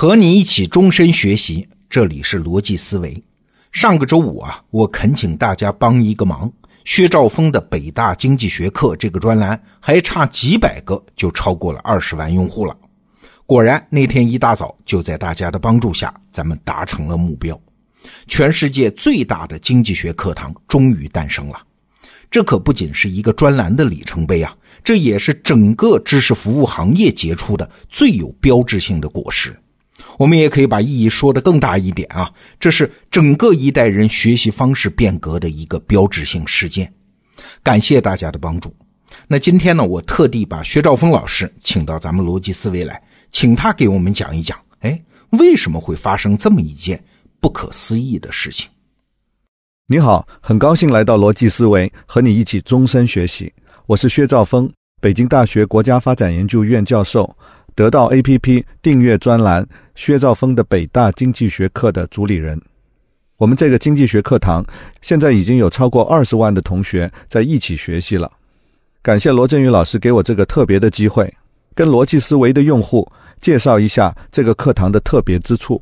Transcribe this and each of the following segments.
和你一起终身学习，这里是逻辑思维。上个周五啊，我恳请大家帮一个忙。薛兆丰的北大经济学课这个专栏还差几百个就超过了二十万用户了。果然，那天一大早就在大家的帮助下，咱们达成了目标。全世界最大的经济学课堂终于诞生了。这可不仅是一个专栏的里程碑啊，这也是整个知识服务行业结出的最有标志性的果实。我们也可以把意义说得更大一点啊，这是整个一代人学习方式变革的一个标志性事件。感谢大家的帮助。那今天呢，我特地把薛兆丰老师请到咱们逻辑思维来，请他给我们讲一讲，哎，为什么会发生这么一件不可思议的事情？你好，很高兴来到逻辑思维，和你一起终身学习。我是薛兆丰，北京大学国家发展研究院教授。得到 APP 订阅专栏薛兆丰的北大经济学课的主理人，我们这个经济学课堂现在已经有超过二十万的同学在一起学习了。感谢罗振宇老师给我这个特别的机会，跟逻辑思维的用户介绍一下这个课堂的特别之处。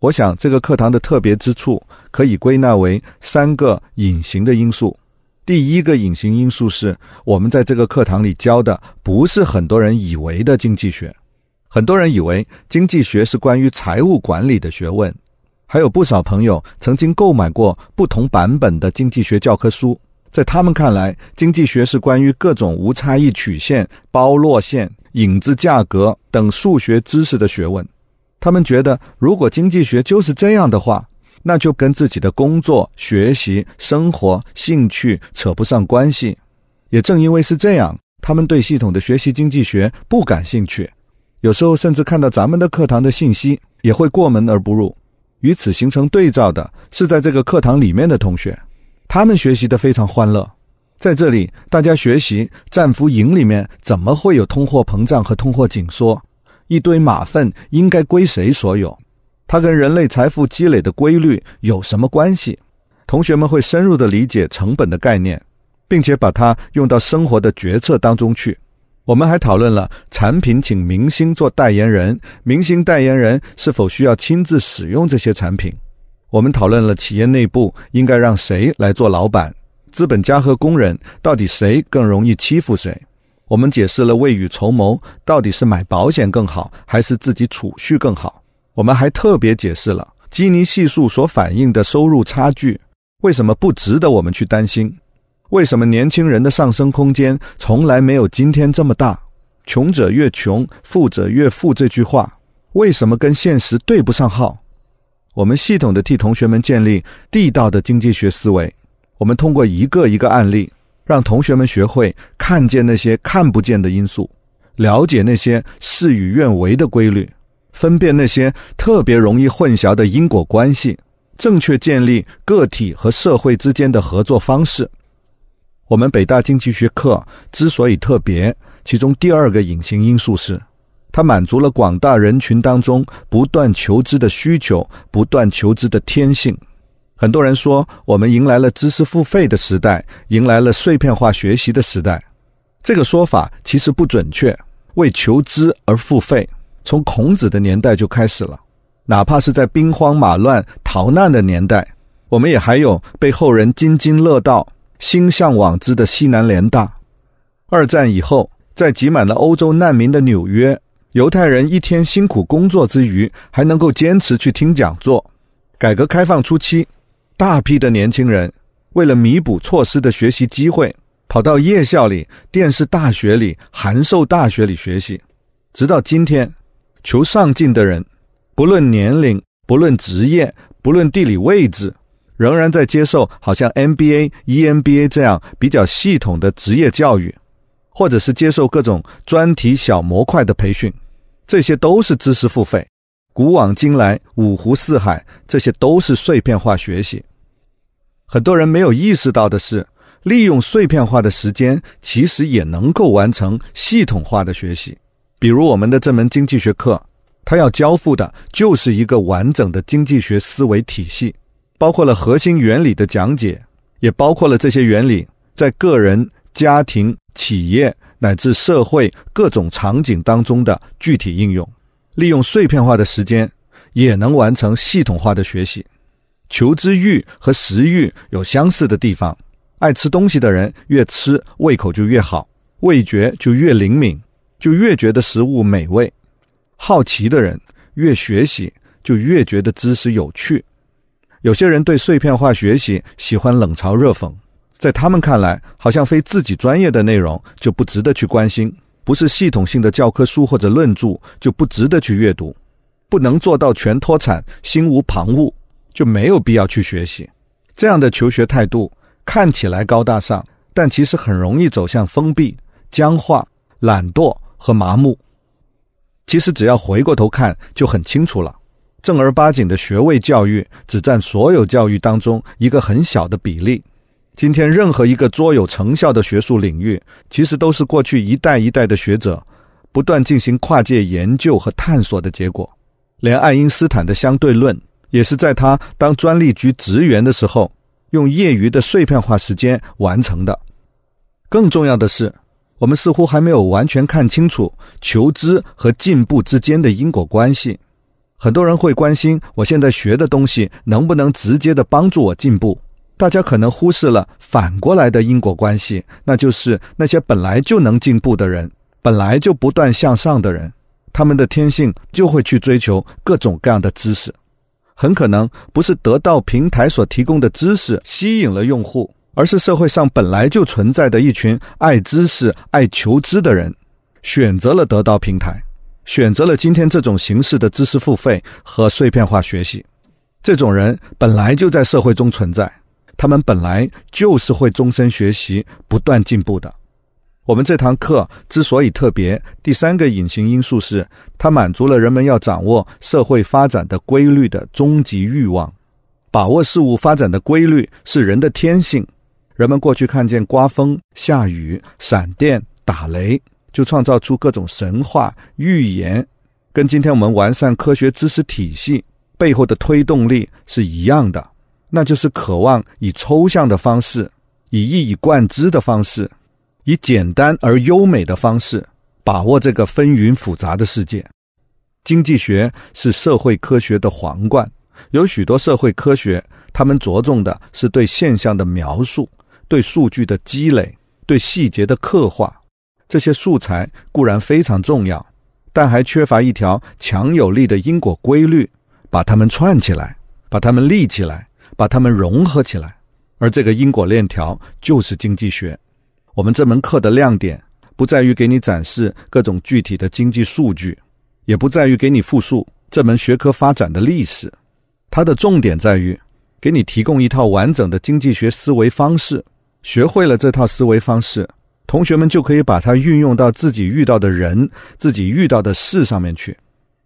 我想这个课堂的特别之处可以归纳为三个隐形的因素。第一个隐形因素是我们在这个课堂里教的不是很多人以为的经济学。很多人以为经济学是关于财务管理的学问，还有不少朋友曾经购买过不同版本的经济学教科书。在他们看来，经济学是关于各种无差异曲线、包络线、影子价格等数学知识的学问。他们觉得，如果经济学就是这样的话，那就跟自己的工作、学习、生活、兴趣扯不上关系。也正因为是这样，他们对系统的学习经济学不感兴趣。有时候甚至看到咱们的课堂的信息，也会过门而不入。与此形成对照的是，在这个课堂里面的同学，他们学习的非常欢乐。在这里，大家学习战俘营里面怎么会有通货膨胀和通货紧缩，一堆马粪应该归谁所有。它跟人类财富积累的规律有什么关系？同学们会深入的理解成本的概念，并且把它用到生活的决策当中去。我们还讨论了产品请明星做代言人，明星代言人是否需要亲自使用这些产品？我们讨论了企业内部应该让谁来做老板，资本家和工人到底谁更容易欺负谁？我们解释了未雨绸缪到底是买保险更好，还是自己储蓄更好？我们还特别解释了基尼系数所反映的收入差距为什么不值得我们去担心？为什么年轻人的上升空间从来没有今天这么大？穷者越穷，富者越富这句话为什么跟现实对不上号？我们系统的替同学们建立地道的经济学思维。我们通过一个一个案例，让同学们学会看见那些看不见的因素，了解那些事与愿违的规律。分辨那些特别容易混淆的因果关系，正确建立个体和社会之间的合作方式。我们北大经济学课之所以特别，其中第二个隐形因素是，它满足了广大人群当中不断求知的需求，不断求知的天性。很多人说，我们迎来了知识付费的时代，迎来了碎片化学习的时代。这个说法其实不准确。为求知而付费。从孔子的年代就开始了，哪怕是在兵荒马乱逃难的年代，我们也还有被后人津津乐道、心向往之的西南联大。二战以后，在挤满了欧洲难民的纽约，犹太人一天辛苦工作之余，还能够坚持去听讲座。改革开放初期，大批的年轻人为了弥补错失的学习机会，跑到夜校里、电视大学里、函授大学里学习，直到今天。求上进的人，不论年龄，不论职业，不论地理位置，仍然在接受好像 MBA、EMBA 这样比较系统的职业教育，或者是接受各种专题小模块的培训，这些都是知识付费。古往今来，五湖四海，这些都是碎片化学习。很多人没有意识到的是，利用碎片化的时间，其实也能够完成系统化的学习。比如我们的这门经济学课，它要交付的就是一个完整的经济学思维体系，包括了核心原理的讲解，也包括了这些原理在个人、家庭、企业乃至社会各种场景当中的具体应用。利用碎片化的时间，也能完成系统化的学习。求知欲和食欲有相似的地方，爱吃东西的人越吃胃口就越好，味觉就越灵敏，就越觉得食物美味。好奇的人越学习就越觉得知识有趣。有些人对碎片化学习喜欢冷嘲热讽，在他们看来，好像非自己专业的内容就不值得去关心。不是系统性的教科书或者论著就不值得去阅读，不能做到全脱产、心无旁骛，就没有必要去学习。这样的求学态度看起来高大上，但其实很容易走向封闭、僵化、懒惰和麻木。其实只要回过头看就很清楚了，正儿八经的学位教育只占所有教育当中一个很小的比例。今天，任何一个卓有成效的学术领域，其实都是过去一代一代的学者不断进行跨界研究和探索的结果。连爱因斯坦的相对论，也是在他当专利局职员的时候，用业余的碎片化时间完成的。更重要的是，我们似乎还没有完全看清楚求知和进步之间的因果关系。很多人会关心，我现在学的东西能不能直接的帮助我进步。大家可能忽视了反过来的因果关系，那就是那些本来就能进步的人，本来就不断向上的人，他们的天性就会去追求各种各样的知识。很可能不是得到平台所提供的知识吸引了用户，而是社会上本来就存在的一群爱知识、爱求知的人，选择了得到平台，选择了今天这种形式的知识付费和碎片化学习。这种人本来就在社会中存在。他们本来就是会终身学习、不断进步的。我们这堂课之所以特别，第三个隐形因素是，它满足了人们要掌握社会发展的规律的终极欲望。把握事物发展的规律是人的天性。人们过去看见刮风、下雨、闪电、打雷，就创造出各种神话预言，跟今天我们完善科学知识体系背后的推动力是一样的。那就是渴望以抽象的方式，以一以贯之的方式，以简单而优美的方式，把握这个纷纭复杂的世界。经济学是社会科学的皇冠，有许多社会科学，他们着重的是对现象的描述，对数据的积累，对细节的刻画。这些素材固然非常重要，但还缺乏一条强有力的因果规律，把它们串起来，把它们立起来。把它们融合起来，而这个因果链条就是经济学。我们这门课的亮点不在于给你展示各种具体的经济数据，也不在于给你复述这门学科发展的历史，它的重点在于给你提供一套完整的经济学思维方式。学会了这套思维方式，同学们就可以把它运用到自己遇到的人、自己遇到的事上面去。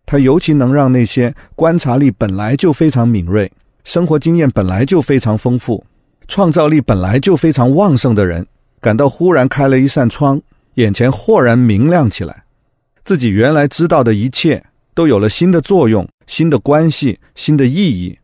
它尤其能让那些观察力本来就非常敏锐。生活经验本来就非常丰富，创造力本来就非常旺盛的人，感到忽然开了一扇窗，眼前豁然明亮起来，自己原来知道的一切都有了新的作用、新的关系、新的意义。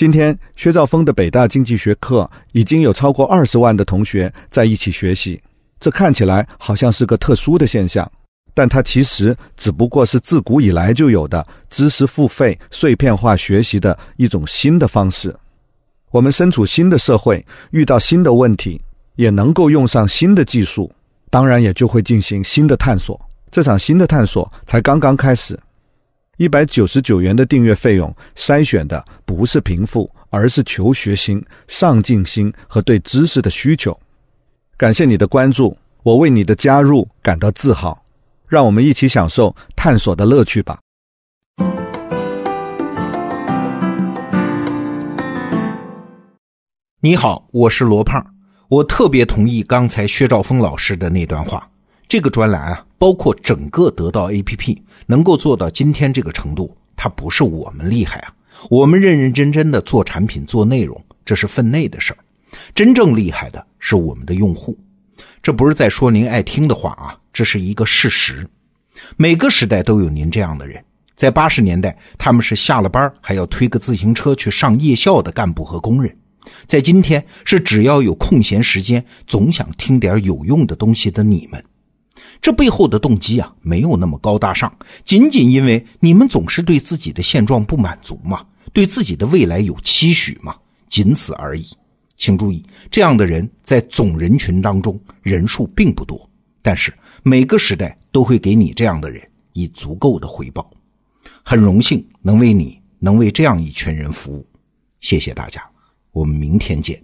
今天，薛兆丰的北大经济学课已经有超过二十万的同学在一起学习，这看起来好像是个特殊的现象。但它其实只不过是自古以来就有的知识付费、碎片化学习的一种新的方式。我们身处新的社会，遇到新的问题，也能够用上新的技术，当然也就会进行新的探索。这场新的探索才刚刚开始。一百九十九元的订阅费用，筛选的不是贫富，而是求学心、上进心和对知识的需求。感谢你的关注，我为你的加入感到自豪。让我们一起享受探索的乐趣吧。你好，我是罗胖。我特别同意刚才薛兆丰老师的那段话。这个专栏啊，包括整个得到 APP 能够做到今天这个程度，它不是我们厉害啊，我们认认真真的做产品、做内容，这是分内的事儿。真正厉害的是我们的用户。这不是在说您爱听的话啊，这是一个事实。每个时代都有您这样的人。在八十年代，他们是下了班还要推个自行车去上夜校的干部和工人；在今天，是只要有空闲时间，总想听点有用的东西的你们。这背后的动机啊，没有那么高大上，仅仅因为你们总是对自己的现状不满足嘛，对自己的未来有期许嘛，仅此而已。请注意，这样的人在总人群当中人数并不多，但是每个时代都会给你这样的人以足够的回报。很荣幸能为你，能为这样一群人服务，谢谢大家，我们明天见。